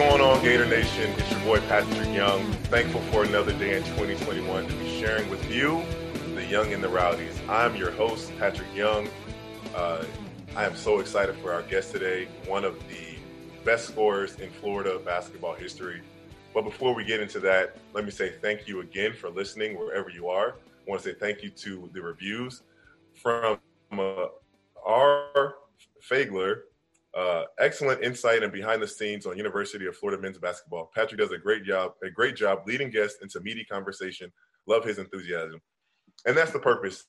going on, Gator Nation? It's your boy Patrick Young. Thankful for another day in 2021 to be sharing with you, the young and the rowdies. I'm your host, Patrick Young. Uh, I am so excited for our guest today, one of the best scorers in Florida basketball history. But before we get into that, let me say thank you again for listening wherever you are. I want to say thank you to the reviews from uh, R. Fagler. Uh, excellent insight and behind the scenes on University of Florida men's basketball. Patrick does a great job, a great job leading guests into meaty conversation. Love his enthusiasm, and that's the purpose.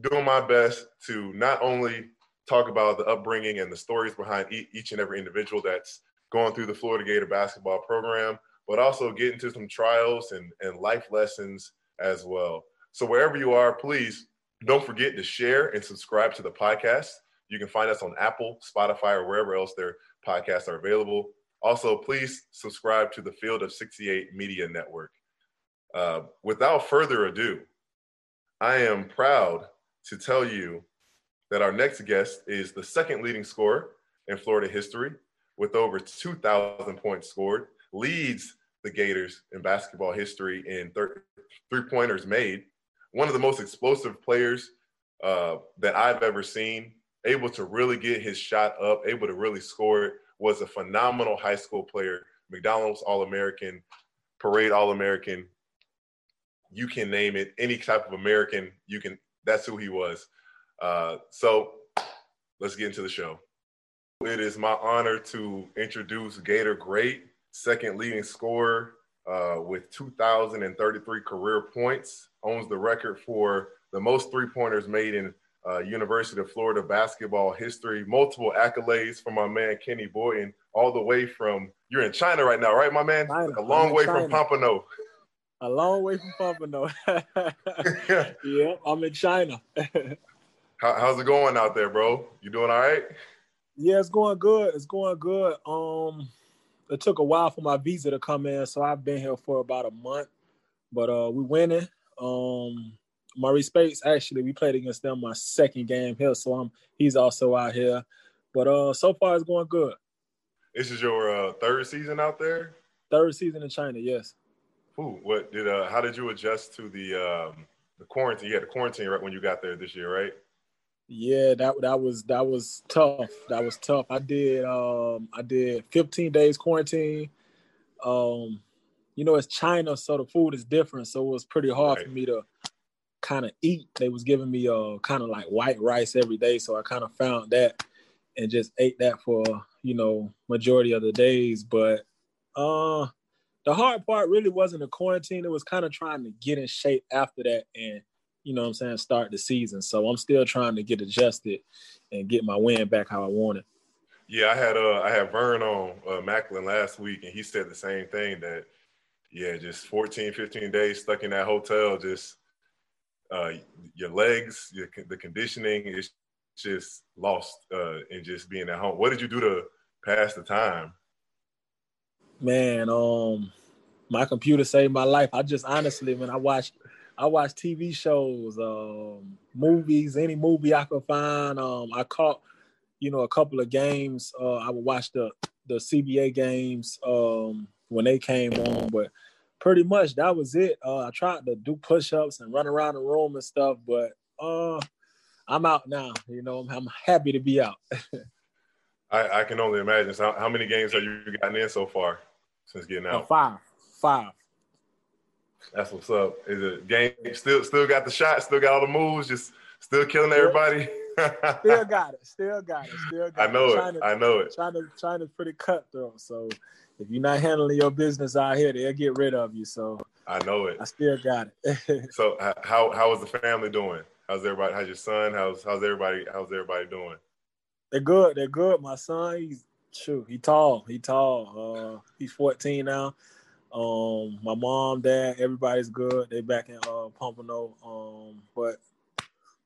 Doing my best to not only talk about the upbringing and the stories behind each and every individual that's going through the Florida Gator basketball program, but also get into some trials and, and life lessons as well. So wherever you are, please don't forget to share and subscribe to the podcast. You can find us on Apple, Spotify, or wherever else their podcasts are available. Also, please subscribe to the Field of 68 Media Network. Uh, without further ado, I am proud to tell you that our next guest is the second leading scorer in Florida history with over 2,000 points scored, leads the Gators in basketball history in thir- three pointers made, one of the most explosive players uh, that I've ever seen, able to really get his shot up, able to really score it, was a phenomenal high school player, McDonald's All American, Parade All American. You can name it, any type of American, you can, that's who he was. Uh, so let's get into the show. It is my honor to introduce Gator Great, second leading scorer uh, with 2,033 career points, owns the record for the most three pointers made in uh, University of Florida basketball history. Multiple accolades from my man Kenny Boynton, all the way from you're in China right now, right, my man? China. A long way China. from Pompano. A long way from Pompano. yeah, I'm in China. How, how's it going out there, bro? You doing all right? Yeah, it's going good. It's going good. Um, it took a while for my visa to come in, so I've been here for about a month. But uh, we winning. Um, Maurice Spates actually, we played against them my second game here, so I'm he's also out here. But uh, so far it's going good. This is your uh, third season out there. Third season in China, yes. Ooh, what did uh? How did you adjust to the um the quarantine? You had the quarantine right when you got there this year, right? Yeah, that that was that was tough. That was tough. I did um I did 15 days quarantine. Um, you know, it's China, so the food is different. So it was pretty hard right. for me to kind of eat. They was giving me uh kind of like white rice every day, so I kind of found that and just ate that for you know majority of the days. But uh, the hard part really wasn't the quarantine. It was kind of trying to get in shape after that and you know what I'm saying, start the season. So I'm still trying to get adjusted and get my win back how I want it. Yeah, I had uh I had Vern on uh, Macklin last week and he said the same thing that yeah, just 14, 15 days stuck in that hotel, just uh your legs, your the conditioning is just lost uh in just being at home. What did you do to pass the time? Man, um my computer saved my life. I just honestly when I watched I watch TV shows, um, movies, any movie I could find. Um, I caught, you know, a couple of games. Uh, I would watch the the CBA games um, when they came on, but pretty much that was it. Uh, I tried to do push-ups and run around the room and stuff, but uh, I'm out now. You know, I'm, I'm happy to be out. I, I, can only imagine. So how, how, many games have you gotten in so far since getting out? Uh, five, five. That's what's up. Is it game still still got the shot, still got all the moves, just still killing everybody? still got it. Still got it. Still got I know it. China, I know it. China China's pretty cutthroat. So if you're not handling your business out here, they'll get rid of you. So I know it. I still got it. so how how is the family doing? How's everybody? How's your son? How's how's everybody? How's everybody doing? They're good. They're good. My son, he's shoot, he tall. He tall. Uh, he's 14 now. Um, my mom, dad, everybody's good. They back in uh, Pompano. Um, but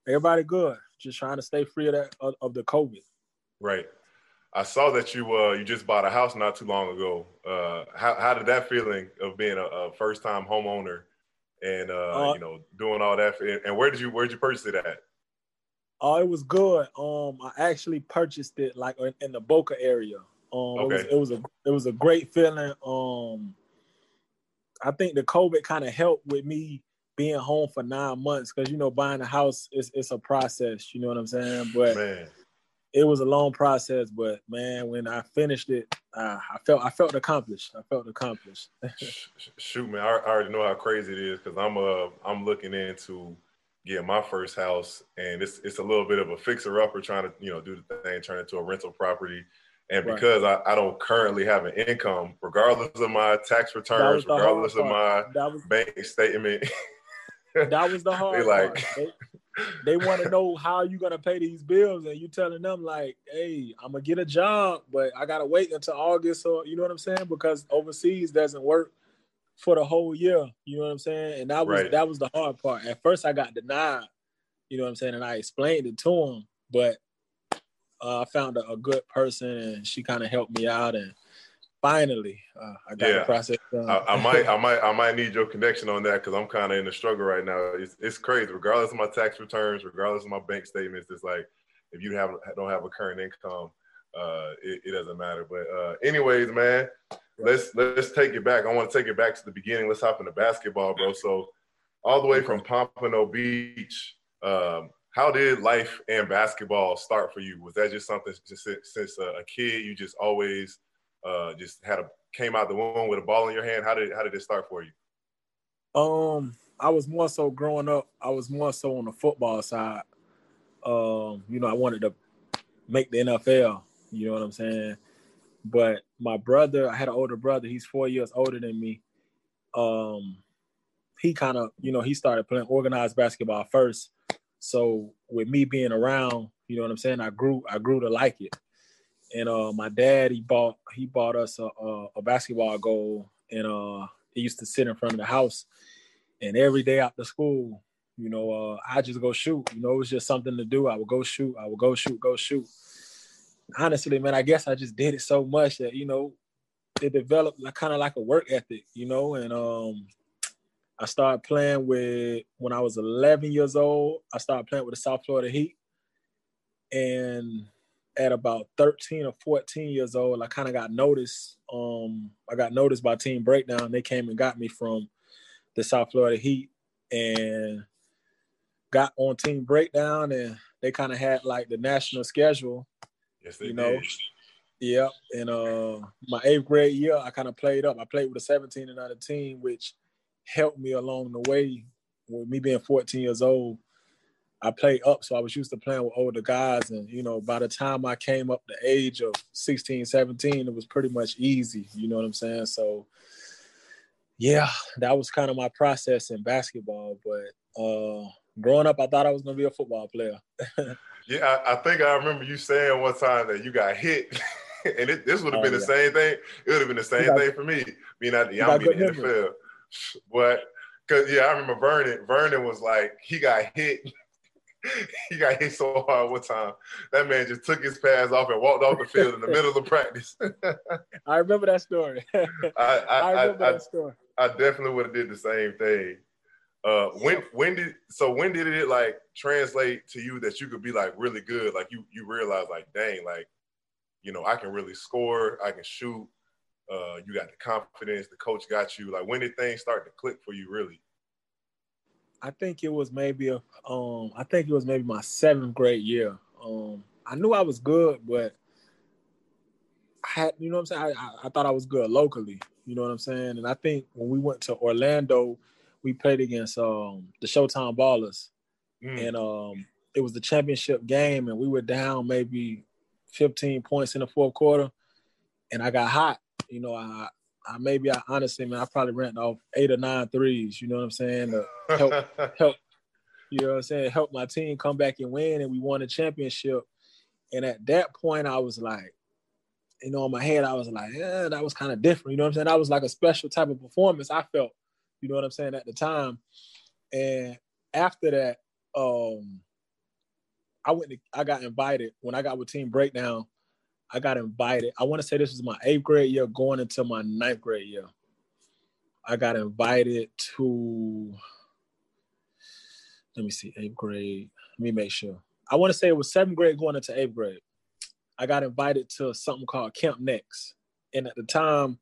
everybody good. Just trying to stay free of that of, of the COVID. Right. I saw that you uh you just bought a house not too long ago. Uh, how how did that feeling of being a, a first time homeowner and uh, uh, you know doing all that? For, and where did you where did you purchase it at? Oh, it was good. Um, I actually purchased it like in, in the Boca area. Um, okay. it, was, it was a it was a great feeling. Um, I think the COVID kind of helped with me being home for nine months because you know buying a house is it's a process. You know what I'm saying? But man. It was a long process. But man, when I finished it, uh, I felt I felt accomplished. I felt accomplished. Shoot, man, I, I, already know how crazy it is because I'm uh I'm looking into getting my first house, and it's it's a little bit of a fixer upper trying to you know do the thing, turn it into a rental property. And because right. I, I don't currently have an income, regardless of my tax returns, regardless of my bank statement, that was the hard like, part. They, they want to know how you gonna pay these bills, and you telling them like, "Hey, I'm gonna get a job, but I gotta wait until August, or you know what I'm saying? Because overseas doesn't work for the whole year. You know what I'm saying? And that was right. that was the hard part. At first, I got denied. You know what I'm saying? And I explained it to him, but uh, I found a, a, good person, and she kind of helped me out, and finally, uh, I got yeah. the process done. I, I, might, I might, I might need your connection on that because I'm kind of in a struggle right now. It's, it's crazy, regardless of my tax returns, regardless of my bank statements. It's like if you have don't have a current income, uh, it, it, doesn't matter. But uh, anyways, man, let's let's take it back. I want to take it back to the beginning. Let's hop into basketball, bro. So all the way from Pompano Beach. Um, how did life and basketball start for you? Was that just something just since a kid you just always uh, just had a came out the womb with a ball in your hand? How did how did it start for you? Um, I was more so growing up. I was more so on the football side. Um, you know, I wanted to make the NFL. You know what I'm saying? But my brother, I had an older brother. He's four years older than me. Um, he kind of, you know, he started playing organized basketball first. So with me being around, you know what I'm saying, I grew I grew to like it. And uh, my dad he bought he bought us a, a, a basketball goal, and uh, he used to sit in front of the house. And every day after school, you know, uh, I just go shoot. You know, it was just something to do. I would go shoot. I would go shoot, go shoot. Honestly, man, I guess I just did it so much that you know, it developed like kind of like a work ethic, you know, and um, I started playing with when I was 11 years old. I started playing with the South Florida Heat, and at about 13 or 14 years old, I kind of got noticed. Um, I got noticed by Team Breakdown. They came and got me from the South Florida Heat, and got on Team Breakdown, and they kind of had like the national schedule. Yes, they you know. Did. Yep. And uh, my eighth grade year, I kind of played up. I played with a 17 and under team, which helped me along the way. With me being 14 years old, I played up, so I was used to playing with older guys. And, you know, by the time I came up the age of 16, 17, it was pretty much easy. You know what I'm saying? So, yeah, that was kind of my process in basketball. But uh, growing up, I thought I was going to be a football player. yeah, I, I, think I remember you saying one time that you got hit. and it, this would have oh, been yeah. the same thing. It would have been the same got, thing for me. Being at the, I'm in the NFL. But because yeah, I remember Vernon. Vernon was like he got hit. He got hit so hard one time. That man just took his pads off and walked off the field in the middle of practice. I remember that story. I, I, I, remember I, that story. I definitely would have did the same thing. Uh, when when did so when did it like translate to you that you could be like really good? Like you you realize like dang like you know I can really score, I can shoot, uh, you got the confidence, the coach got you. Like when did things start to click for you really? I think it was maybe a um I think it was maybe my seventh grade year. Um I knew I was good, but I had you know what I'm saying? I, I, I thought I was good locally. You know what I'm saying? And I think when we went to Orlando, we played against um the Showtime Ballers. Mm. And um it was the championship game and we were down maybe 15 points in the fourth quarter and I got hot you know, I, I maybe I honestly, man, I probably ran off eight or nine threes. You know what I'm saying? To help, help. You know what I'm saying? Help my team come back and win, and we won a championship. And at that point, I was like, you know, in my head, I was like, yeah, that was kind of different. You know what I'm saying? That was like a special type of performance. I felt, you know what I'm saying, at the time. And after that, um, I went. To, I got invited when I got with Team Breakdown. I got invited. I want to say this was my eighth grade year going into my ninth grade year. I got invited to, let me see, eighth grade. Let me make sure. I want to say it was seventh grade going into eighth grade. I got invited to something called Camp Next, and at the time,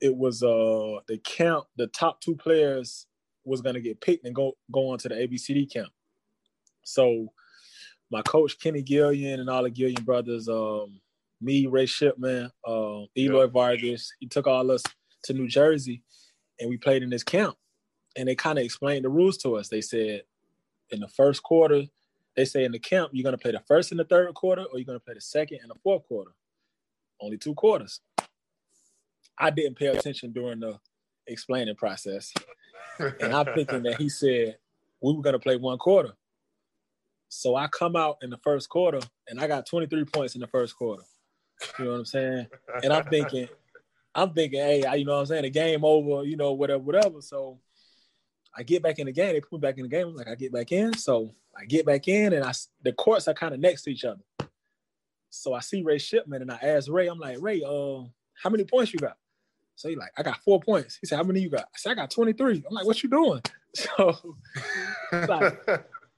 it was uh the camp. The top two players was gonna get picked and go go on to the ABCD camp. So my coach Kenny Gillian and all the Gillian brothers, um, me, Ray Shipman, uh, Eloy Vargas, he took all us to New Jersey, and we played in this camp. And they kind of explained the rules to us. They said in the first quarter, they say in the camp you're gonna play the first and the third quarter, or you're gonna play the second and the fourth quarter. Only two quarters. I didn't pay attention during the explaining process, and I'm thinking that he said we were gonna play one quarter. So I come out in the first quarter and I got 23 points in the first quarter. You know what I'm saying? And I'm thinking, I'm thinking, hey, I, you know what I'm saying? The game over, you know, whatever, whatever. So I get back in the game. They put me back in the game. I'm like, I get back in. So I get back in and I the courts are kind of next to each other. So I see Ray Shipman and I ask Ray, I'm like, Ray, uh, how many points you got? So he like, I got four points. He said, How many you got? I said, I got 23. I'm like, what you doing? So like,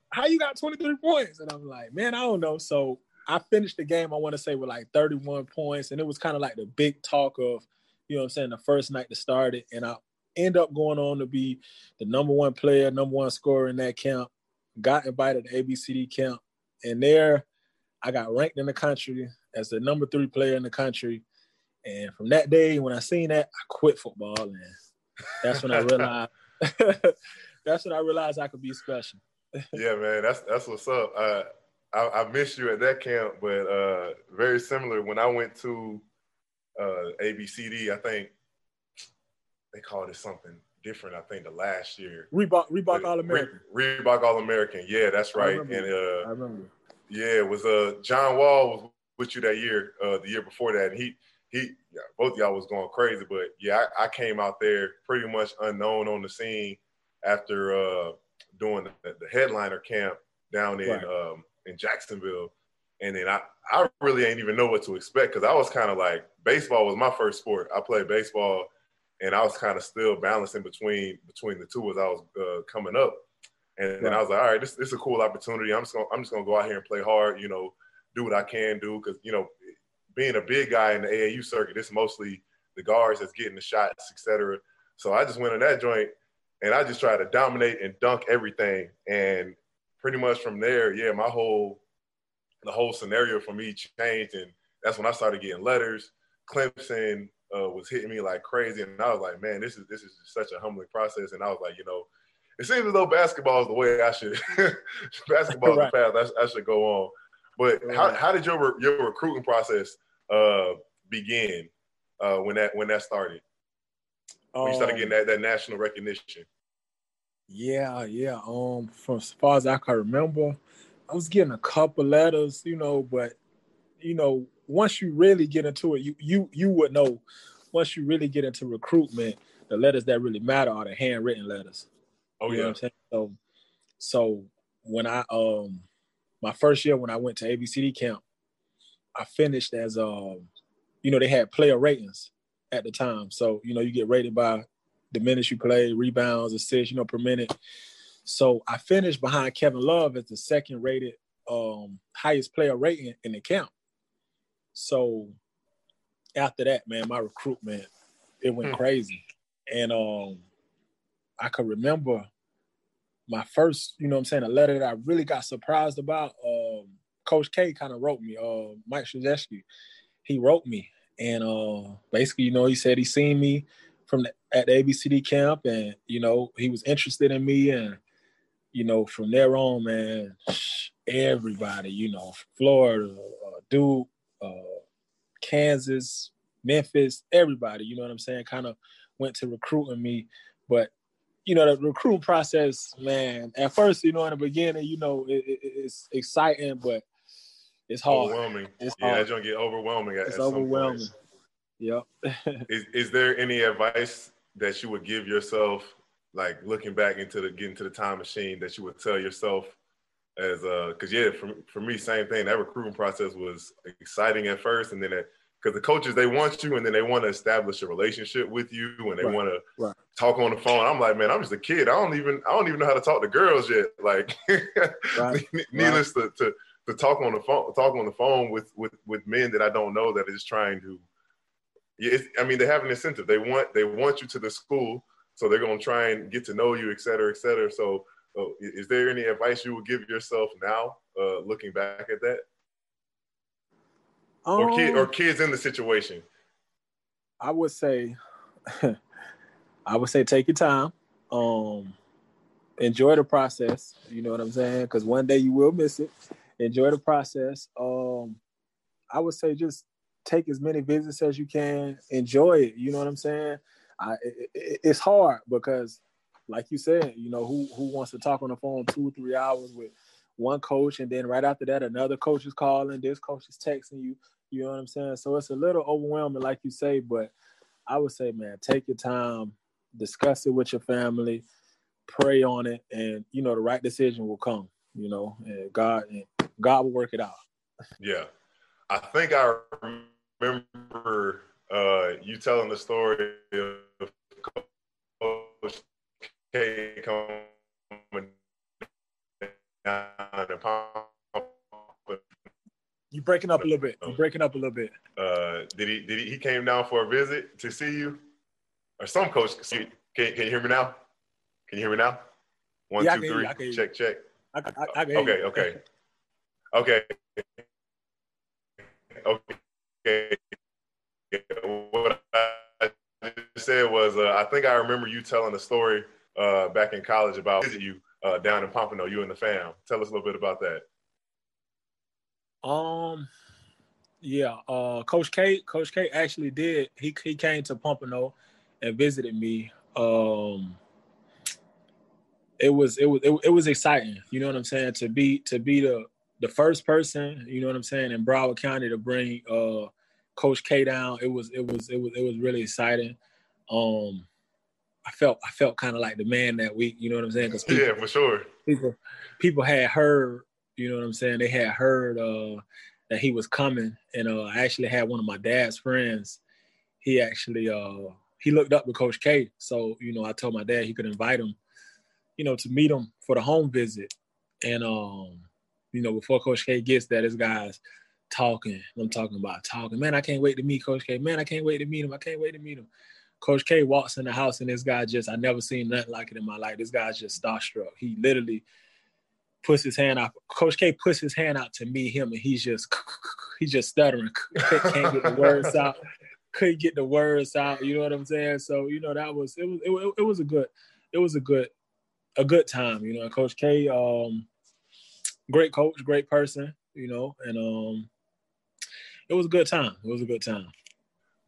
how you got 23 points? And I'm like, man, I don't know. So I finished the game, I want to say, with like 31 points. And it was kind of like the big talk of, you know I'm saying, the first night to start it. And I end up going on to be the number one player, number one scorer in that camp. Got invited to ABCD camp. And there I got ranked in the country as the number three player in the country. And from that day, when I seen that, I quit football. And that's when I realized that's when I realized I could be special yeah, man, that's that's what's up. Uh, I, I missed you at that camp, but uh, very similar. When I went to uh, ABCD, I think they called it something different. I think the last year Reebok Reebok All American. Re- Reebok All American. Yeah, that's right. and uh, I remember. Yeah, it was uh John Wall was with you that year, uh, the year before that, and he he yeah, both y'all was going crazy. But yeah, I, I, came out there pretty much unknown on the scene after uh doing the, the headliner camp down in right. um, in Jacksonville, and then I I really ain't even know what to expect because I was kind of like baseball was my first sport. I played baseball, and I was kind of still balancing between between the two as I was uh, coming up. And then I was like, all right, this, this is a cool opportunity. I'm just gonna I'm just gonna go out here and play hard. You know, do what I can do because you know, being a big guy in the AAU circuit, it's mostly the guards that's getting the shots, etc. So I just went in that joint and I just tried to dominate and dunk everything. And pretty much from there, yeah, my whole the whole scenario for me changed, and that's when I started getting letters. Clemson uh, was hitting me like crazy, and I was like, man, this is this is such a humbling process. And I was like, you know, it seems as though basketball is the way I should basketball right. the path I, I, should go on. But right. how, how did your your recruiting process uh, begin uh, when that when that started? When you started getting um, that, that national recognition. Yeah, yeah. Um, from as far as I can remember, I was getting a couple letters, you know, but you know, once you really get into it, you you you would know. Once you really get into recruitment, the letters that really matter are the handwritten letters. Oh you yeah. I'm saying? So, so when I um my first year when I went to ABCD camp, I finished as um, you know, they had player ratings at the time. So, you know, you get rated by the minutes you play, rebounds, assists, you know, per minute. So I finished behind Kevin Love as the second rated um, highest player rating in the camp. So after that, man, my recruitment, it went hmm. crazy. And um I could remember my first, you know I'm saying, a letter that I really got surprised about. Um, Coach K kind of wrote me, uh, Mike Krzyzewski. He wrote me and uh, basically, you know, he said he seen me from the, at the ABCD camp, and you know, he was interested in me, and you know, from there on, man, everybody, you know, Florida, uh, Duke, uh, Kansas, Memphis, everybody, you know what I'm saying, kind of went to recruiting me, but you know, the recruiting process, man. At first, you know, in the beginning, you know, it, it, it's exciting, but it's hard. Overwhelming. It's yeah, it's gonna get overwhelming. At, it's at overwhelming. Yep. is is there any advice that you would give yourself, like looking back into the getting to the time machine, that you would tell yourself as uh, because yeah, for for me, same thing. That recruiting process was exciting at first, and then because the coaches they want you, and then they want to establish a relationship with you, and they right. want to right. talk on the phone. I'm like, man, I'm just a kid. I don't even I don't even know how to talk to girls yet. Like, right. needless to, to to talk on the phone, talk on the phone with with with men that I don't know that is trying to. I mean, they have an incentive. They want they want you to the school, so they're going to try and get to know you, et cetera, et cetera. So, uh, is there any advice you would give yourself now, uh, looking back at that, um, or kid or kids in the situation? I would say, I would say, take your time. Um, enjoy the process. You know what I'm saying? Because one day you will miss it enjoy the process. Um, I would say just take as many visits as you can. Enjoy it. You know what I'm saying? I, it, it's hard because, like you said, you know who who wants to talk on the phone two or three hours with one coach, and then right after that another coach is calling, this coach is texting you. You know what I'm saying? So it's a little overwhelming, like you say. But I would say, man, take your time, discuss it with your family, pray on it, and you know the right decision will come. You know, and God and God will work it out. Yeah, I think I remember uh, you telling the story of Coach K coming down You breaking up a little bit. You breaking up a little bit. Uh, did he? Did he? He came down for a visit to see you, or some coach? Can, can you hear me now? Can you hear me now? One, yeah, two, three. Check, check. I, I, I okay, okay. Okay. Okay. What I said was, uh, I think I remember you telling a story uh, back in college about visit you uh, down in Pompano, you and the fam. Tell us a little bit about that. Um, yeah, uh, Coach K, Coach K actually did. He he came to Pompano and visited me. Um, it was it was it, it was exciting. You know what I'm saying? To be to be the the first person, you know what I'm saying, in Broward County to bring uh, Coach K down, it was it was it was it was really exciting. Um, I felt I felt kind of like the man that week, you know what I'm saying? Because yeah, for sure, people people had heard, you know what I'm saying? They had heard uh, that he was coming, and uh, I actually had one of my dad's friends. He actually uh, he looked up to Coach K, so you know I told my dad he could invite him, you know, to meet him for the home visit, and um you know, before Coach K gets there, this guy's talking. I'm talking about talking. Man, I can't wait to meet Coach K. Man, I can't wait to meet him. I can't wait to meet him. Coach K walks in the house and this guy just, I never seen nothing like it in my life. This guy's just starstruck. He literally puts his hand out. Coach K puts his hand out to meet him and he's just, he's just stuttering. can't get the words out. Couldn't get the words out. You know what I'm saying? So, you know, that was, it was, it, it was a good, it was a good, a good time. You know, Coach K, um, great coach, great person, you know, and um, it was a good time. It was a good time.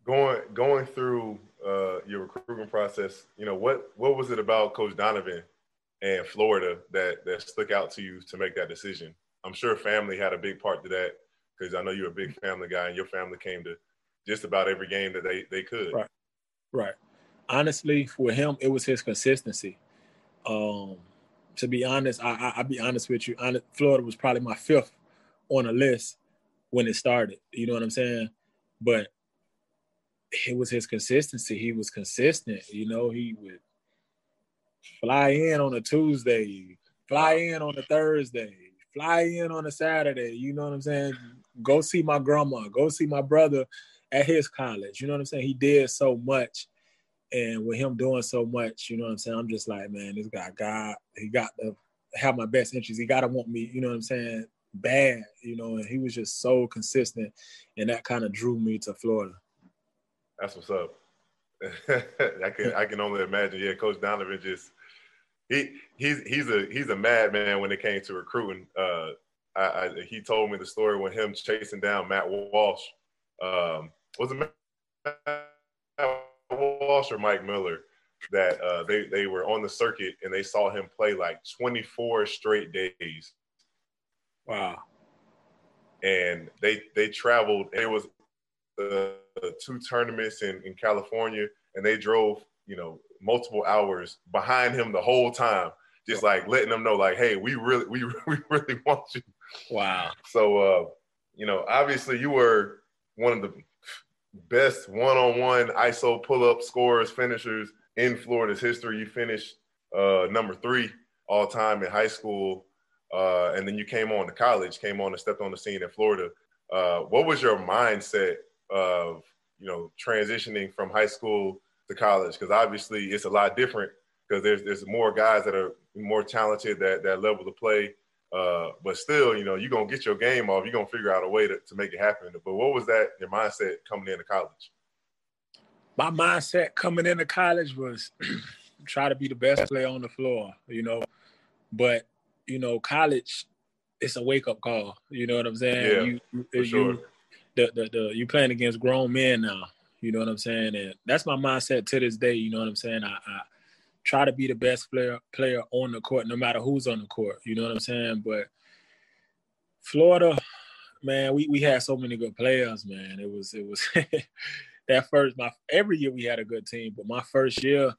Going going through uh, your recruitment process, you know, what what was it about Coach Donovan and Florida that that stuck out to you to make that decision? I'm sure family had a big part to that because I know you're a big family guy, and your family came to just about every game that they they could. Right, right. Honestly, for him, it was his consistency. Um, to be honest, I, I will be honest with you. Florida was probably my fifth on the list when it started. You know what I'm saying? But it was his consistency. He was consistent. You know, he would fly in on a Tuesday, fly in on a Thursday, fly in on a Saturday. You know what I'm saying? Go see my grandma. Go see my brother at his college. You know what I'm saying? He did so much and with him doing so much, you know what I'm saying? I'm just like, man, this guy got he got to have my best interest. He gotta want me, you know what I'm saying, bad, you know, and he was just so consistent and that kind of drew me to Florida. That's what's up. I can I can only imagine. Yeah, Coach Donovan just he he's he's a he's a madman when it came to recruiting. Uh, I, I, he told me the story when him chasing down Matt Walsh. Um, was it Matt Walsh or Mike Miller that uh, they they were on the circuit and they saw him play like 24 straight days. Wow. And they they traveled. It was uh, two tournaments in in California, and they drove you know multiple hours behind him the whole time, just like letting them know like, hey, we really we we really want you. Wow. So uh, you know, obviously you were one of the best one-on-one ISO pull-up scorers, finishers in Florida's history. You finished uh, number three all time in high school. Uh, and then you came on to college, came on and stepped on the scene in Florida. Uh, what was your mindset of you know transitioning from high school to college? Because obviously it's a lot different because there's there's more guys that are more talented that that level to play. Uh, but still, you know, you're gonna get your game off. You're gonna figure out a way to, to make it happen. But what was that your mindset coming into college? My mindset coming into college was try to be the best player on the floor, you know. But, you know, college it's a wake up call. You know what I'm saying? Yeah, you, for sure. the, the the you playing against grown men now. You know what I'm saying? And that's my mindset to this day. You know what I'm saying? I, I try to be the best player player on the court, no matter who's on the court. You know what I'm saying? But Florida, man, we, we had so many good players, man. It was it was that first my every year we had a good team, but my first year,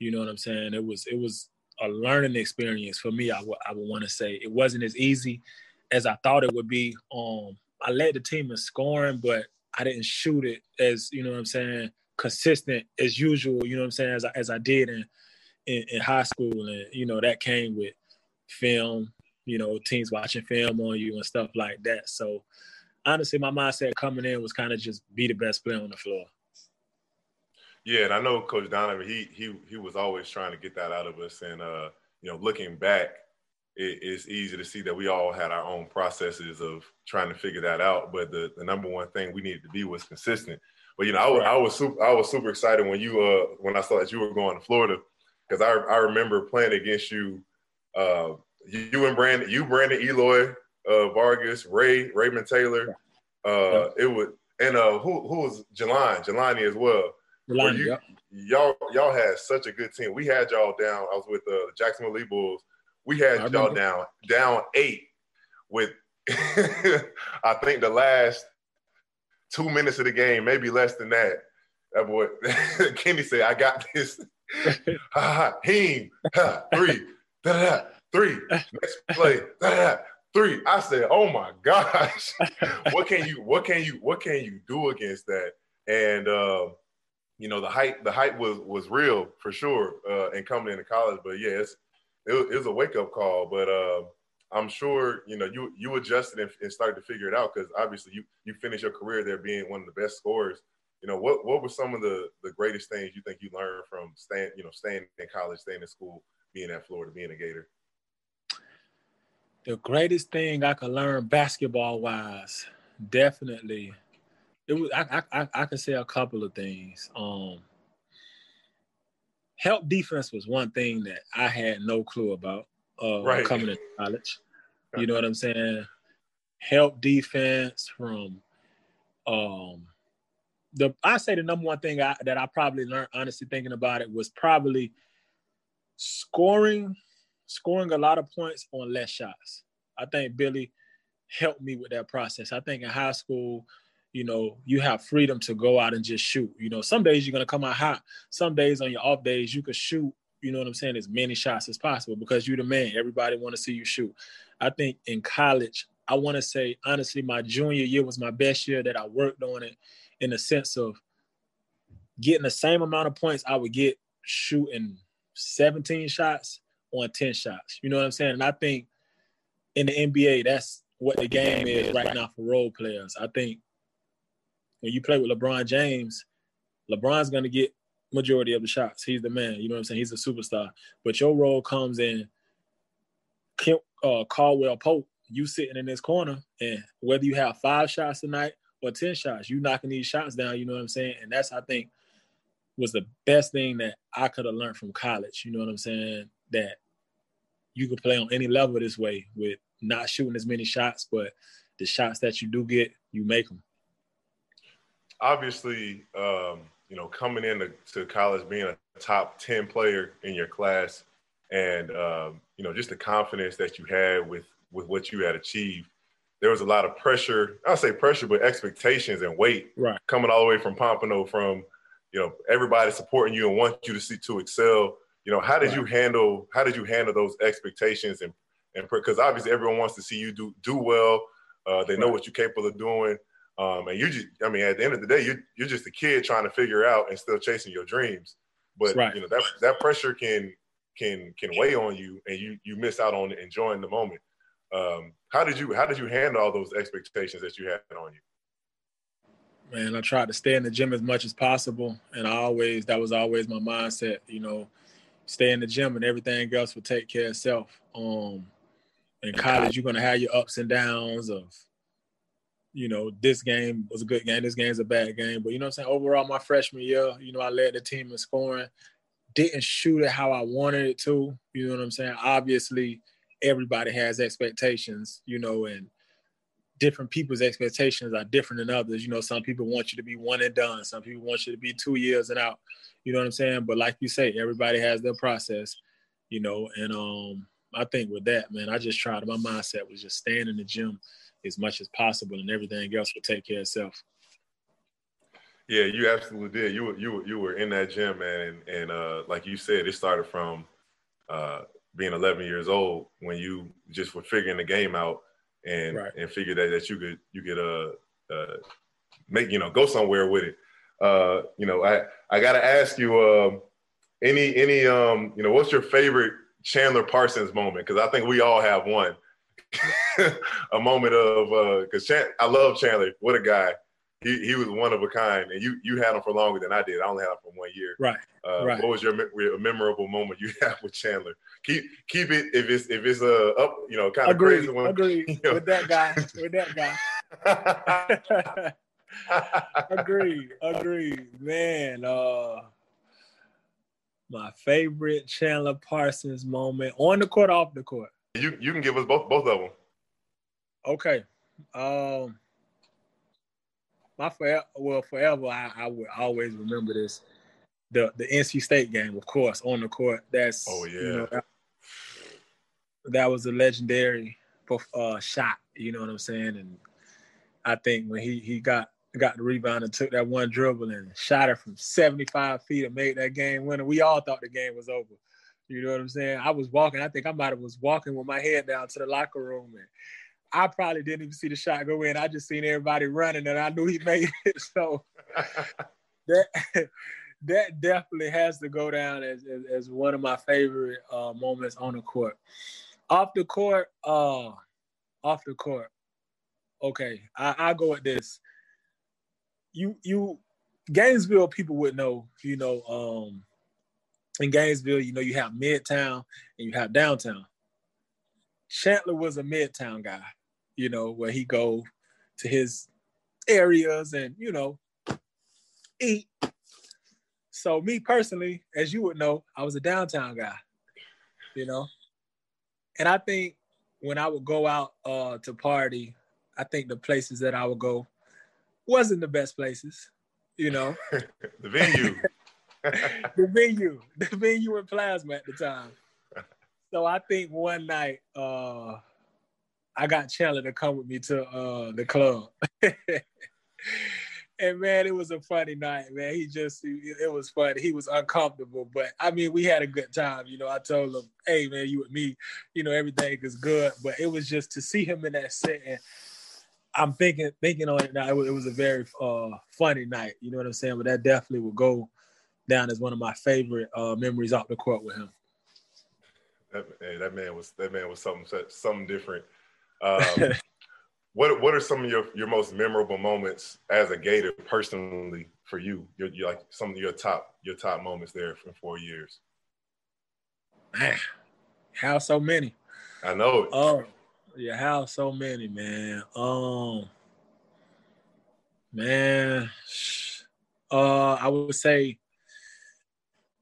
you know what I'm saying? It was it was a learning experience for me. I would I would want to say it wasn't as easy as I thought it would be. Um, I led the team in scoring, but I didn't shoot it as you know what I'm saying consistent as usual. You know what I'm saying as I, as I did in, in in high school, and you know that came with film. You know, teams watching film on you and stuff like that. So honestly, my mindset coming in was kind of just be the best player on the floor. Yeah, and I know Coach Donovan. He he he was always trying to get that out of us. And uh, you know, looking back, it, it's easy to see that we all had our own processes of trying to figure that out. But the, the number one thing we needed to be was consistent. But you know, I, right. I was super I was super excited when you uh when I saw that you were going to Florida because I I remember playing against you. Uh, you and Brandon, you Brandon Eloy, uh, Vargas, Ray, Raymond Taylor. Uh, it would and uh, who who was Jelani, Jelani as well. You, y'all y'all had such a good team. We had y'all down. I was with the uh, Jacksonville Lee Bulls. We had y'all down down eight with I think the last two minutes of the game, maybe less than that. That boy Kenny said, "I got this." ha ha. Heem. Ha, three. Da da. Three. Next play. Da da three. I said, "Oh my gosh, what can you what can you what can you do against that?" And uh, you know, the hype the hype was was real for sure. Uh, and coming into college, but yeah, it, it was a wake up call. But uh, I'm sure you know you you adjusted and, and started to figure it out because obviously you you finished your career there being one of the best scorers. You know, what what were some of the the greatest things you think you learned from staying you know staying in college, staying in school, being at Florida, being a Gator? the greatest thing I could learn basketball wise, definitely, it was I I I could say a couple of things. Um, help defense was one thing that I had no clue about uh, right. coming to college. You know what I'm saying? Help defense from um the I say the number one thing I, that I probably learned honestly thinking about it was probably scoring scoring a lot of points on less shots. I think Billy helped me with that process. I think in high school, you know, you have freedom to go out and just shoot. You know, some days you're gonna come out hot. Some days on your off days you can shoot. You know what I'm saying? As many shots as possible because you're the man. Everybody want to see you shoot. I think in college, I want to say honestly, my junior year was my best year that I worked on it in the sense of getting the same amount of points I would get shooting 17 shots on 10 shots. You know what I'm saying? And I think in the NBA, that's what the game is right now for role players. I think when you play with LeBron James, LeBron's gonna get majority of the shots. He's the man. You know what I'm saying? He's a superstar. But your role comes in Kent, uh, Caldwell Pope. You sitting in this corner, and whether you have five shots tonight or ten shots, you knocking these shots down. You know what I'm saying? And that's I think was the best thing that I could have learned from college. You know what I'm saying? That you could play on any level this way with not shooting as many shots, but the shots that you do get, you make them. Obviously, um, you know, coming into to college, being a top 10 player in your class, and, um, you know, just the confidence that you had with, with what you had achieved, there was a lot of pressure. I'll say pressure, but expectations and weight right. coming all the way from Pompano, from, you know, everybody supporting you and want you to see to excel. You know, how did right. you handle, how did you handle those expectations and and because obviously everyone wants to see you do do well. Uh, they know what you're capable of doing, um, and you just I mean at the end of the day you're you're just a kid trying to figure out and still chasing your dreams. But right. you know that that pressure can can can weigh on you, and you you miss out on enjoying the moment. Um, how did you how did you handle all those expectations that you had on you? Man, I tried to stay in the gym as much as possible, and I always that was always my mindset. You know, stay in the gym, and everything else will take care of itself. Um, in college, you're gonna have your ups and downs of, you know, this game was a good game, this game's a bad game. But you know what I'm saying? Overall, my freshman year, you know, I led the team in scoring. Didn't shoot it how I wanted it to. You know what I'm saying? Obviously, everybody has expectations, you know, and different people's expectations are different than others. You know, some people want you to be one and done. Some people want you to be two years and out. You know what I'm saying? But like you say, everybody has their process, you know, and um I think with that, man, I just tried my mindset was just staying in the gym as much as possible and everything else will take care of itself. Yeah, you absolutely did. You were you were you were in that gym, man, and, and uh, like you said, it started from uh, being 11 years old when you just were figuring the game out and right. and figured that, that you could you could uh, uh make you know go somewhere with it. Uh, you know, I I gotta ask you, uh, any any um you know what's your favorite Chandler Parsons moment? Because I think we all have one. a moment of uh because uh, I love Chandler. What a guy! he, he was one of a kind, and you you had him for longer than I did. I only had him for one year. Right. Uh, right. What was your, your memorable moment you had with Chandler? Keep keep it if it's if it's a uh, up you know kind of agreed, crazy one. Agreed you know. with that guy. With that guy. Agree. Agree, Man, uh, my favorite Chandler Parsons moment on the court, off the court. You you can give us both both of them. Okay. Um my forever, well, forever, I, I would always remember this. The the NC State game, of course, on the court. That's oh yeah. You know, that, that, was a legendary uh, shot. You know what I'm saying? And I think when he he got got the rebound and took that one dribble and shot it from 75 feet and made that game winner, we all thought the game was over. You know what I'm saying? I was walking. I think I might have was walking with my head down to the locker room and I probably didn't even see the shot go in. I just seen everybody running, and I knew he made it. So that that definitely has to go down as as, as one of my favorite uh, moments on the court. Off the court, uh, off the court. Okay, I, I go with this. You you Gainesville people would know, you know, um, in Gainesville, you know, you have Midtown and you have downtown. Chandler was a Midtown guy you know, where he go to his areas and, you know, eat. So me personally, as you would know, I was a downtown guy, you know. And I think when I would go out uh, to party, I think the places that I would go wasn't the best places, you know. the venue. the venue. The venue in Plasma at the time. So I think one night, uh, I got Chandler to come with me to uh, the club. and man, it was a funny night, man. He just, it was funny. He was uncomfortable, but I mean, we had a good time. You know, I told him, hey, man, you with me, you know, everything is good. But it was just to see him in that setting. I'm thinking, thinking on it now. It was, it was a very uh, funny night. You know what I'm saying? But that definitely will go down as one of my favorite uh, memories off the court with him. That, hey, that man was that man was something something different. Um, what what are some of your, your most memorable moments as a Gator personally for you? Your, your like some of your top your top moments there for four years. Man, how so many? I know it. Oh, yeah, how so many, man. Um, man, uh, I would say,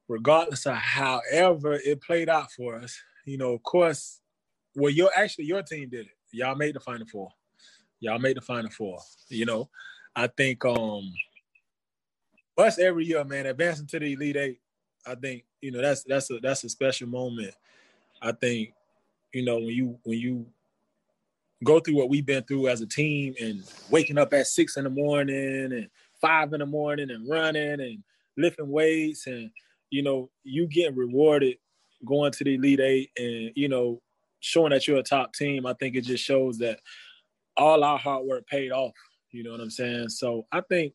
regardless of however it played out for us, you know, of course, well, your actually your team did it y'all made the final four. Y'all made the final four. You know, I think um us every year, man, advancing to the elite eight. I think you know that's that's a that's a special moment. I think you know when you when you go through what we've been through as a team and waking up at six in the morning and five in the morning and running and lifting weights and you know you getting rewarded going to the elite eight and you know showing that you're a top team, I think it just shows that all our hard work paid off. You know what I'm saying? So I think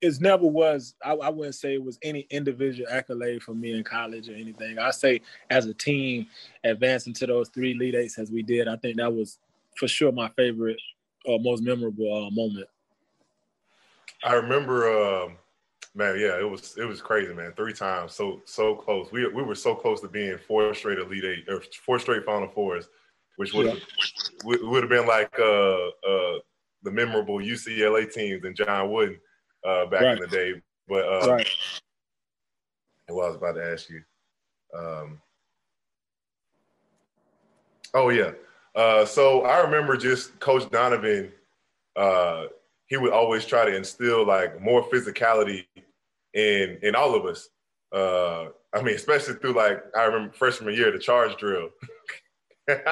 it never was. I, I, wouldn't say it was any individual accolade for me in college or anything. I say as a team advancing to those three Elite Eights as we did, I think that was for sure my favorite or most memorable uh, moment. I remember, um, man. Yeah, it was it was crazy, man. Three times, so so close. We we were so close to being four straight Elite Eight or four straight Final Fours, which would yeah. would have been like uh, uh, the memorable UCLA teams and John Wooden uh, back right. in the day. But uh, right. what I was about to ask you. Um, oh yeah. Uh, so I remember just Coach Donovan. Uh, he would always try to instill like more physicality in in all of us. Uh, I mean, especially through like I remember freshman year the charge drill. that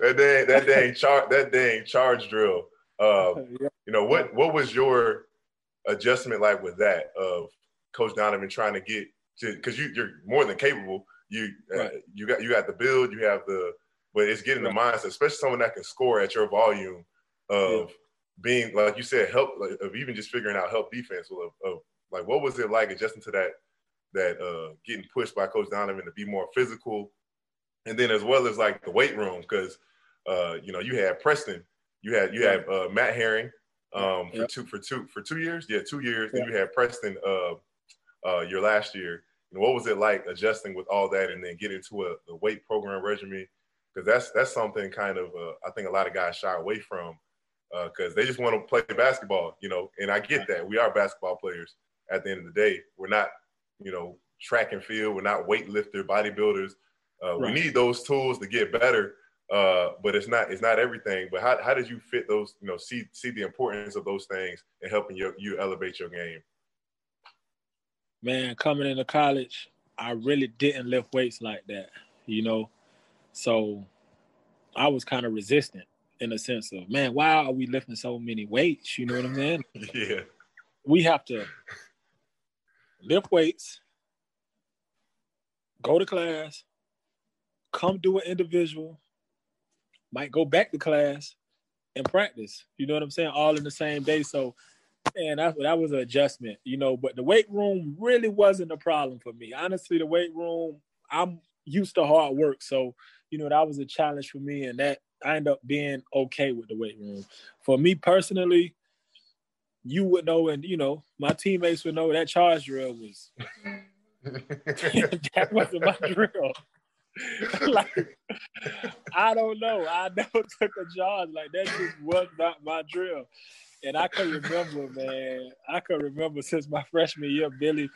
dang that dang char that dang charge drill. Uh, you know what what was your adjustment like with that of Coach Donovan trying to get to because you you're more than capable. You uh, right. you got you got the build, you have the but it's getting right. the mindset, especially someone that can score at your volume of yeah. being like you said, help like, of even just figuring out help defense of, of like what was it like adjusting to that that uh getting pushed by Coach Donovan to be more physical and then as well as like the weight room because uh, you know you had Preston, you had you had uh, Matt Herring um, for two for two for two years, yeah, two years, and you had Preston uh, uh, your last year. And what was it like adjusting with all that and then getting to a the weight program regimen? Because that's that's something kind of uh, I think a lot of guys shy away from because uh, they just want to play basketball, you know. And I get that we are basketball players. At the end of the day, we're not, you know, track and field. We're not weightlifter, bodybuilders. Uh, right. We need those tools to get better, uh, but it's not it's not everything. But how, how did you fit those? You know, see see the importance of those things and helping you you elevate your game. Man, coming into college, I really didn't lift weights like that. You know, so I was kind of resistant in a sense of man, why are we lifting so many weights? You know what I'm saying? yeah. We have to lift weights, go to class, come do an individual, might go back to class and practice. You know what I'm saying? All in the same day. So, and that, that was an adjustment, you know. But the weight room really wasn't a problem for me. Honestly, the weight room, I'm used to hard work. So, you know, that was a challenge for me. And that I end up being okay with the weight room. For me personally, you would know, and you know, my teammates would know that charge drill was that wasn't my drill. like I don't know. I never took a charge. Like that just was not my drill. And I can remember, man, I can remember since my freshman year, Billy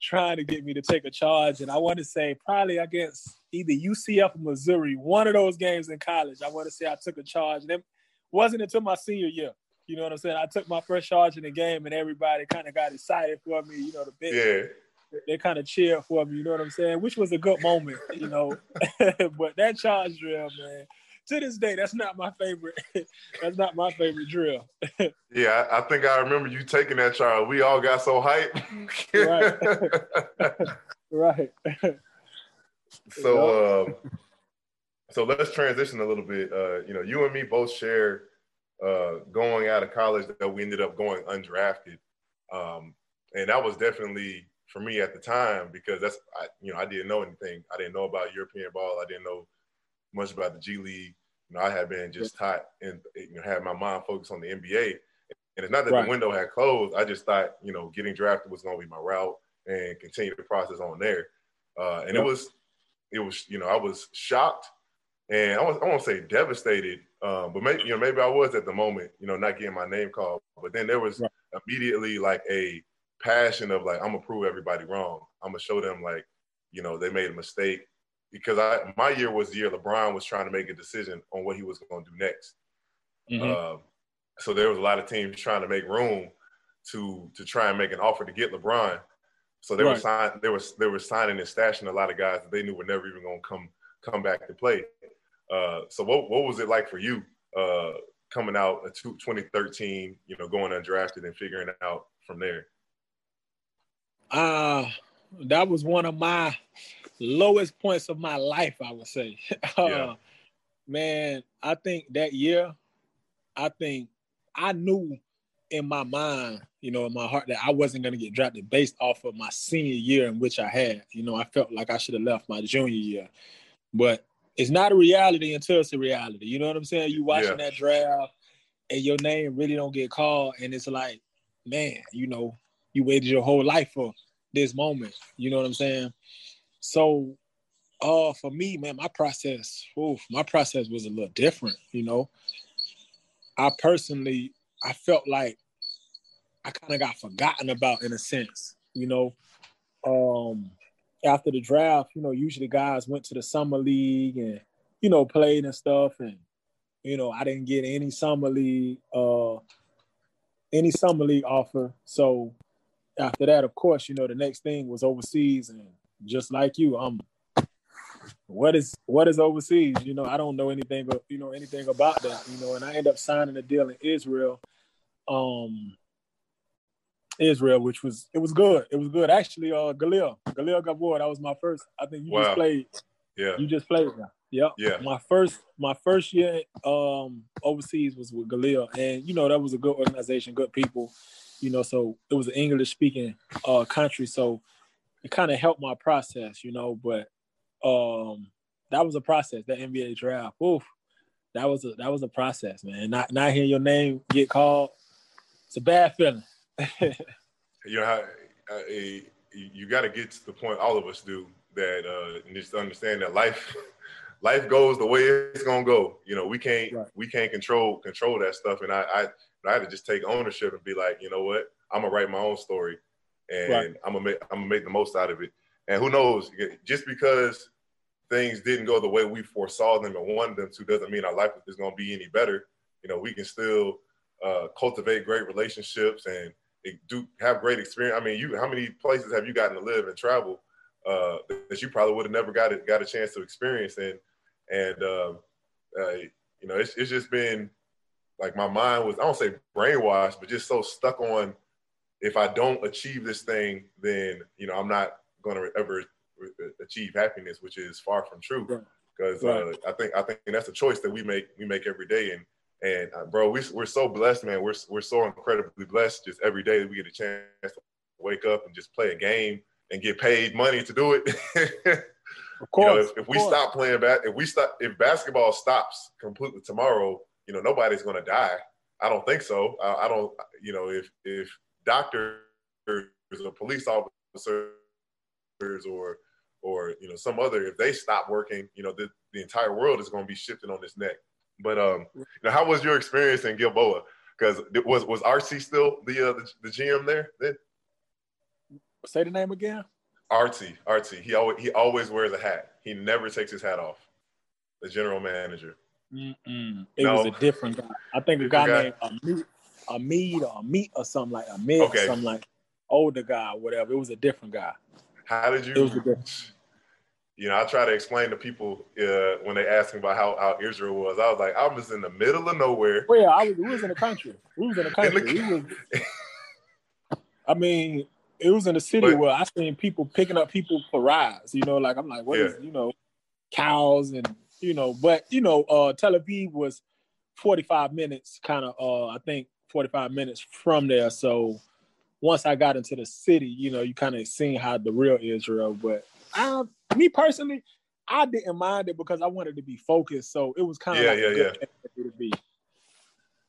trying to get me to take a charge. And I want to say probably against either UCF or Missouri, one of those games in college. I want to say I took a charge. And it wasn't until my senior year. You know what I'm saying? I took my first charge in the game and everybody kind of got excited for me, you know, the big yeah they kind of cheered for me, you know what I'm saying? Which was a good moment, you know. but that charge drill, man, to this day, that's not my favorite. that's not my favorite drill. yeah, I, I, think I remember you taking that charge. We all got so hyped. right. right. So, uh, so let's transition a little bit. Uh, you know, you and me both share uh, going out of college that we ended up going undrafted, um, and that was definitely for me at the time because that's I, you know I didn't know anything. I didn't know about European ball. I didn't know much about the G League. You know, I had been just taught and you know had my mind focused on the NBA. And it's not that right. the window had closed. I just thought you know getting drafted was going to be my route and continue the process on there. Uh, and it was it was you know I was shocked and I, was, I won't say devastated, um, but maybe you know maybe I was at the moment you know not getting my name called. But then there was right. immediately like a passion of like I'm gonna prove everybody wrong. I'm gonna show them like, you know, they made a mistake because I my year was the year LeBron was trying to make a decision on what he was going to do next. Mm-hmm. Uh, so there was a lot of teams trying to make room to to try and make an offer to get LeBron. So they right. were sign they were they were signing and stashing a lot of guys that they knew were never even going to come come back to play. Uh, so what what was it like for you uh, coming out in 2013? You know, going undrafted and figuring out from there. Uh, that was one of my lowest points of my life, I would say. uh, Man, I think that year, I think I knew in my mind, you know, in my heart that I wasn't going to get drafted based off of my senior year in which I had. You know, I felt like I should have left my junior year, but it's not a reality until it's a reality. You know what I'm saying? You watching yeah. that draft and your name really don't get called, and it's like, man, you know, you waited your whole life for this moment. You know what I'm saying? So, uh, for me, man, my process, oof, my process was a little different. You know, I personally, I felt like I kind of got forgotten about in a sense. You know, um, after the draft, you know, usually guys went to the summer league and you know played and stuff, and you know, I didn't get any summer league, uh, any summer league offer. So after that, of course, you know, the next thing was overseas, and just like you, I'm. What is what is overseas? You know, I don't know anything, but you know, anything about that. You know, and I end up signing a deal in Israel, um, Israel, which was it was good. It was good actually. Uh, Galil, Galil Gilboa, that was my first. I think you wow. just played. Yeah, you just played now. Yep. Yeah. My first my first year um overseas was with Galil, and you know that was a good organization, good people you know, so it was an English speaking uh, country. So it kind of helped my process, you know, but um, that was a process, that NBA draft. Oof, that was a that was a process, man. Not not hearing your name get called, it's a bad feeling. you know, how, uh, you got to get to the point. All of us do that. Uh, just understand that life, life goes the way it's gonna go. You know, we can't right. we can't control control that stuff. And I, I I had to just take ownership and be like, you know what, I'm gonna write my own story, and right. I'm gonna make I'm gonna make the most out of it. And who knows, just because things didn't go the way we foresaw them and wanted them to, doesn't mean our life is gonna be any better. You know, we can still uh, cultivate great relationships and do have great experience. I mean, you how many places have you gotten to live and travel uh, that you probably would have never got it, got a chance to experience? And and um, uh, you know, it's it's just been like my mind was I don't say brainwashed, but just so stuck on if I don't achieve this thing, then you know I'm not going to ever achieve happiness, which is far from true. Because right. uh, I think I think that's a choice that we make we make every day, and and uh, bro, we we're so blessed, man. We're we're so incredibly blessed. Just every day we get a chance to wake up and just play a game and get paid money to do it. of course. You know, if, if we course. stop playing bat, if we stop, if basketball stops completely tomorrow, you know, nobody's going to die. I don't think so. I, I, don't, you know, if if doctors or police officers or or you know some other, if they stop working, you know, the, the entire world is going to be shifting on this neck. But um, you know, how was your experience in Gilboa? Because it was was Artie still the, uh, the the GM there then? Say the name again. Artie, Artie. He always he always wears a hat. He never takes his hat off. The general manager. Mm-mm. It no. was a different guy. I think a guy, guy, named Amit, Amit or Meat or something like Amit okay. or something like older guy, whatever. It was a different guy. How did you? It was a different. You know, I try to explain to people uh, when they ask me about how, how Israel was. I was like, I was in the middle of nowhere. Well, yeah, I was. We was in the country. We was in the country. In the... was, I mean, it was in the city but, where I seen people picking up people for rides. You know, like I'm like, what yeah. is you know, cows and you know, but you know, uh, Tel Aviv was 45 minutes, kind of, uh, I think 45 minutes from there. So once I got into the city, you know, you kind of seen how the real Israel. But I, me personally, I didn't mind it because I wanted to be focused. So it was kind of yeah, like yeah, yeah. To be.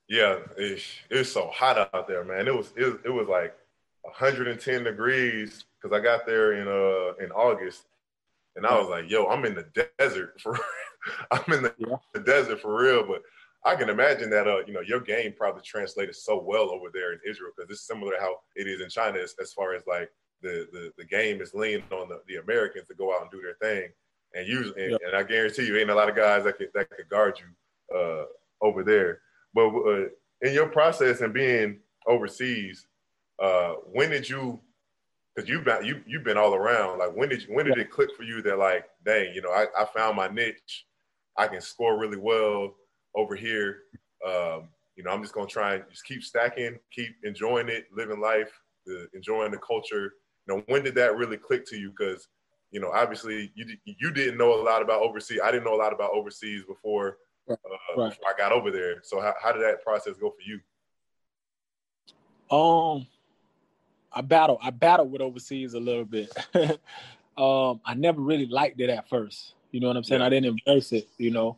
Yeah, it, it was so hot out there, man. It was it, it was like 110 degrees because I got there in uh in August, and I was like, "Yo, I'm in the desert for I'm in the, yeah. the, desert for real, but I can imagine that uh, you know, your game probably translated so well over there in Israel because it's similar to how it is in China as, as far as like the, the the game is leaning on the, the Americans to go out and do their thing. And usually, and, yeah. and I guarantee you, ain't a lot of guys that could that could guard you uh, over there. But uh, in your process and being overseas, uh, when did you? Because you've been you you've been all around. Like when did you, when did it click for you that like, dang, you know, I, I found my niche I can score really well over here. Um, you know, I'm just gonna try and just keep stacking, keep enjoying it, living life, the, enjoying the culture. You know, when did that really click to you? Because you know, obviously, you you didn't know a lot about overseas. I didn't know a lot about overseas before, uh, right. before I got over there. So how, how did that process go for you? Um, I battle. I battled with overseas a little bit. um, I never really liked it at first. You know what I'm saying? Yeah. I didn't embrace it. You know,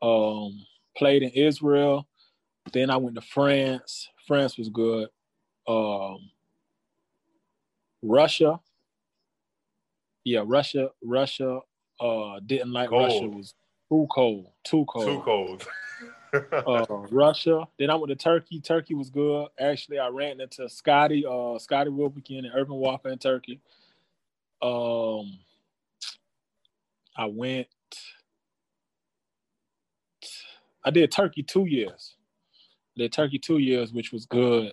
um, played in Israel. Then I went to France. France was good. Um, Russia. Yeah, Russia. Russia. Uh, didn't like cold. Russia. Was too cold. Too cold. Too cold. uh, Russia. Then I went to Turkey. Turkey was good. Actually, I ran into Scotty, uh, Scotty Wilbekin and Erving Walker in Turkey. Um, I went. I did Turkey two years. I did Turkey two years, which was good.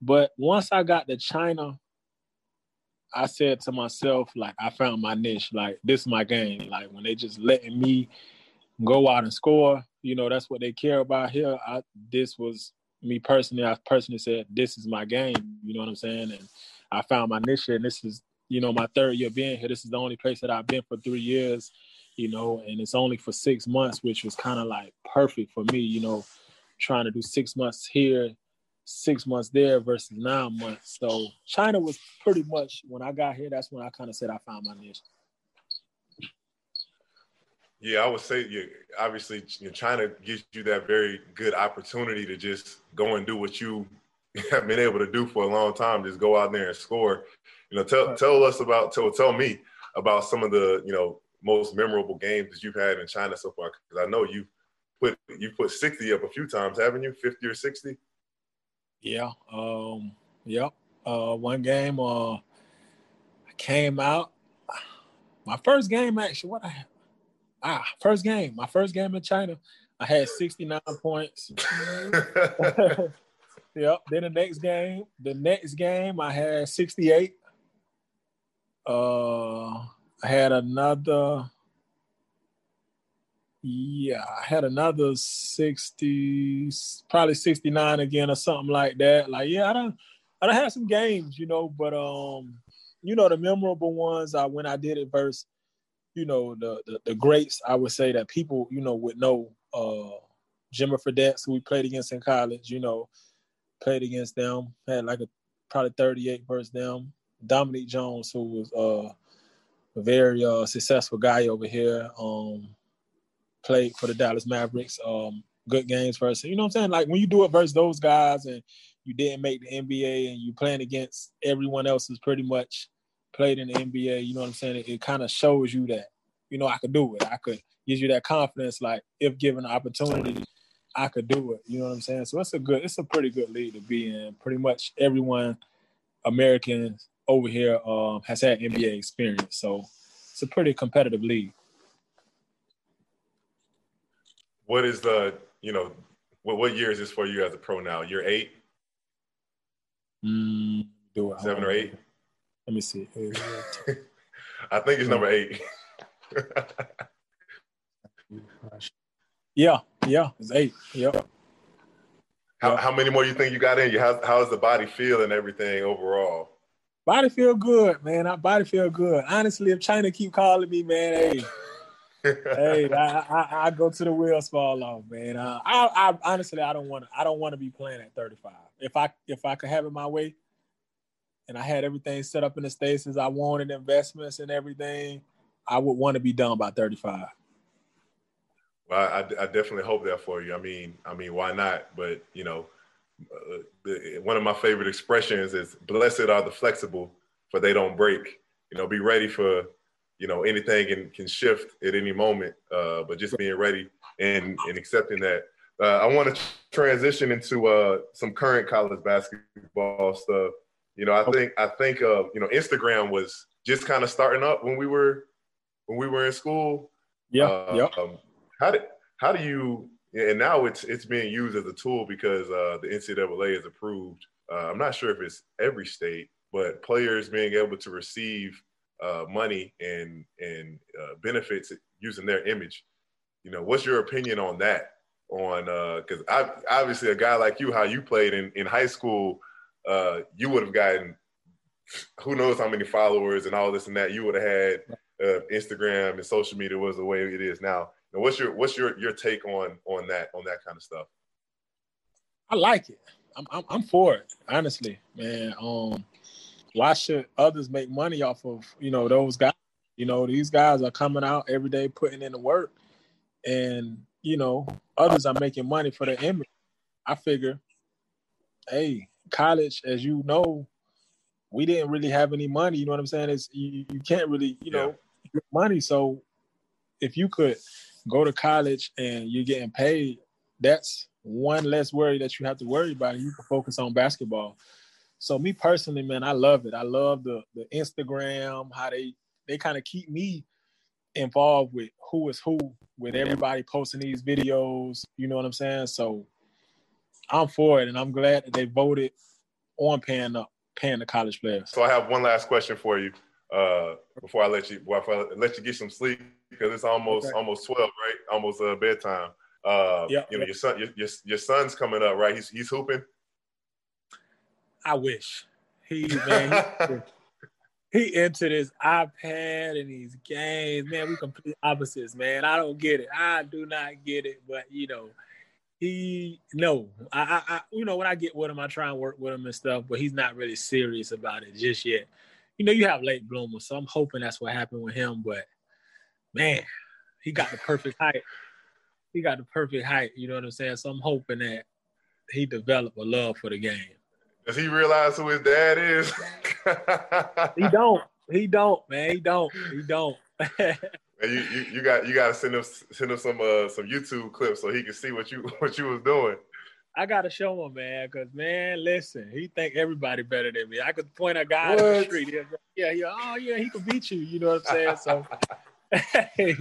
But once I got to China, I said to myself, like, I found my niche. Like, this is my game. Like, when they just letting me go out and score, you know, that's what they care about here. I this was me personally. I personally said, this is my game. You know what I'm saying? And I found my niche, and this is, you know, my third year being here. This is the only place that I've been for three years. You know, and it's only for six months, which was kind of like perfect for me. You know, trying to do six months here six months there versus nine months. So China was pretty much when I got here. That's when I kind of said I found my niche. Yeah, I would say yeah, obviously you know, China gives you that very good opportunity to just go and do what you have been able to do for a long time. Just go out there and score. You know, tell tell us about tell tell me about some of the you know most memorable games that you've had in China so far. Because I know you put you put sixty up a few times, haven't you? Fifty or sixty? Yeah. Um, yep. Uh, one game, uh, I came out. My first game, actually, what I? Ah, first game. My first game in China, I had 69 points. yep. Then the next game, the next game, I had 68. Uh, I had another yeah, I had another 60, probably 69 again or something like that. Like, yeah, I don't I don't have some games, you know, but um, you know, the memorable ones I when I did it versus, you know, the, the the, greats, I would say that people, you know, would know uh Jimmer Fredette, who we played against in college, you know, played against them, had like a probably 38 versus them. Dominique Jones, who was uh a very uh successful guy over here. Um played for the Dallas Mavericks. Um, good games versus, you know what I'm saying? Like when you do it versus those guys and you didn't make the NBA and you playing against everyone else is pretty much played in the NBA, you know what I'm saying? It, it kind of shows you that, you know, I could do it. I could gives you that confidence, like if given the opportunity, I could do it. You know what I'm saying? So it's a good, it's a pretty good league to be in. Pretty much everyone Americans over here um, has had NBA experience. So it's a pretty competitive league what is the you know what what year is this for you as a pro now? Year eight? Mm, do it. Seven or eight? Let me see. I think it's number eight. yeah, yeah, it's eight. Yep. How, how many more you think you got in you? How how's the body feel and everything overall? Body feel good, man. I body feel good. Honestly, if China keep calling me, man, hey, hey, I, I, I, go to the wheels fall off, man. Uh, I, I honestly, I don't want to. I don't want to be playing at 35. If I if I could have it my way, and I had everything set up in the states as I wanted, investments and everything, I would want to be done by 35. Well, I, I definitely hope that for you. I mean, I mean, why not? But you know, uh, one of my favorite expressions is "Blessed are the flexible, for they don't break." You know, be ready for you know anything can, can shift at any moment uh, but just being ready and, and accepting that uh, i want to transition into uh, some current college basketball stuff you know i think i think uh, you know instagram was just kind of starting up when we were when we were in school yeah uh, yeah um, how did how do you and now it's it's being used as a tool because uh, the ncaa is approved uh, i'm not sure if it's every state but players being able to receive uh, money and and uh, benefits using their image. You know, what's your opinion on that? On because uh, obviously a guy like you, how you played in in high school, uh, you would have gotten who knows how many followers and all this and that. You would have had uh, Instagram and social media was the way it is now. what's your what's your your take on on that on that kind of stuff? I like it. I'm, I'm, I'm for it, honestly, man. Um, why should others make money off of you know those guys? You know, these guys are coming out every day, putting in the work, and you know, others are making money for the image. I figure, hey, college, as you know, we didn't really have any money. You know what I'm saying? It's you, you can't really, you know, yeah. money. So if you could go to college and you're getting paid, that's one less worry that you have to worry about. You can focus on basketball. So me personally, man, I love it. I love the the Instagram, how they they kind of keep me involved with who is who, with everybody posting these videos. You know what I'm saying? So I'm for it, and I'm glad that they voted on paying up, paying the college players. So I have one last question for you uh, before I let you before I let you get some sleep because it's almost okay. almost twelve, right? Almost uh, bedtime. Uh, yep, you know, yep. your son, your, your, your son's coming up, right? He's he's hooping. I wish he man he, he entered his iPad and these games. Man, we complete opposites, man. I don't get it. I do not get it. But you know, he no. I, I, I you know when I get with him, I try and work with him and stuff. But he's not really serious about it just yet. You know, you have late bloomers, so I'm hoping that's what happened with him. But man, he got the perfect height. He got the perfect height. You know what I'm saying? So I'm hoping that he develop a love for the game. Does he realize who his dad is? he don't. He don't, man. He don't. He don't. you, you, you got you got to send him send him some uh, some YouTube clips so he can see what you what you was doing. I gotta show him, man, because man, listen, he think everybody better than me. I could point a guy what? on the street. Yeah, yeah, oh yeah, he can beat you. You know what I'm saying? So, hey,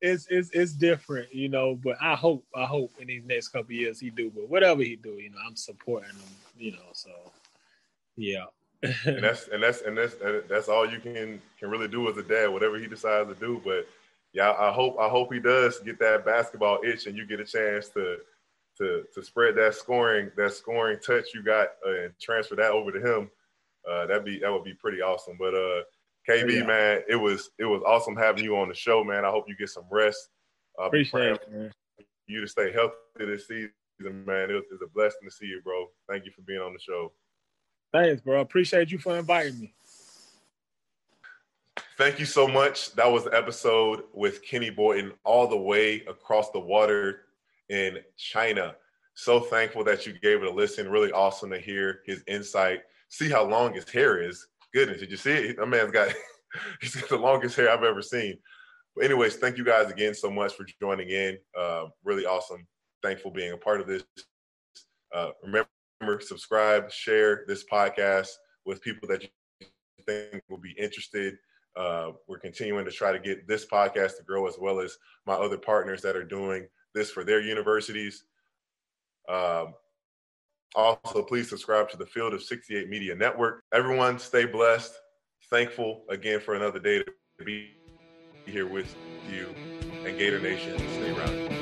it's it's it's different, you know. But I hope I hope in these next couple years he do. But whatever he do, you know, I'm supporting him. You know, so yeah. And that's and that's and that's that's all you can can really do as a dad, whatever he decides to do. But yeah, I hope I hope he does get that basketball itch, and you get a chance to to to spread that scoring that scoring touch you got uh, and transfer that over to him. Uh, that'd be that would be pretty awesome. But uh, KB, yeah. man, it was it was awesome having you on the show, man. I hope you get some rest. Uh, Appreciate it, man. You to stay healthy this season, man. It was, it was a blessing to see you, bro. Thank you for being on the show. Thanks, bro. Appreciate you for inviting me. Thank you so much. That was the episode with Kenny Boynton, all the way across the water in China. So thankful that you gave it a listen. Really awesome to hear his insight. See how long his hair is goodness, did you see it? That man's got he's got the longest hair I've ever seen. But anyways, thank you guys again so much for joining in. Uh, really awesome. Thankful being a part of this. Uh, remember, subscribe, share this podcast with people that you think will be interested. Uh, we're continuing to try to get this podcast to grow as well as my other partners that are doing this for their universities. Um, also, please subscribe to the Field of 68 Media Network. Everyone, stay blessed. Thankful again for another day to be here with you. And Gator Nation, stay around.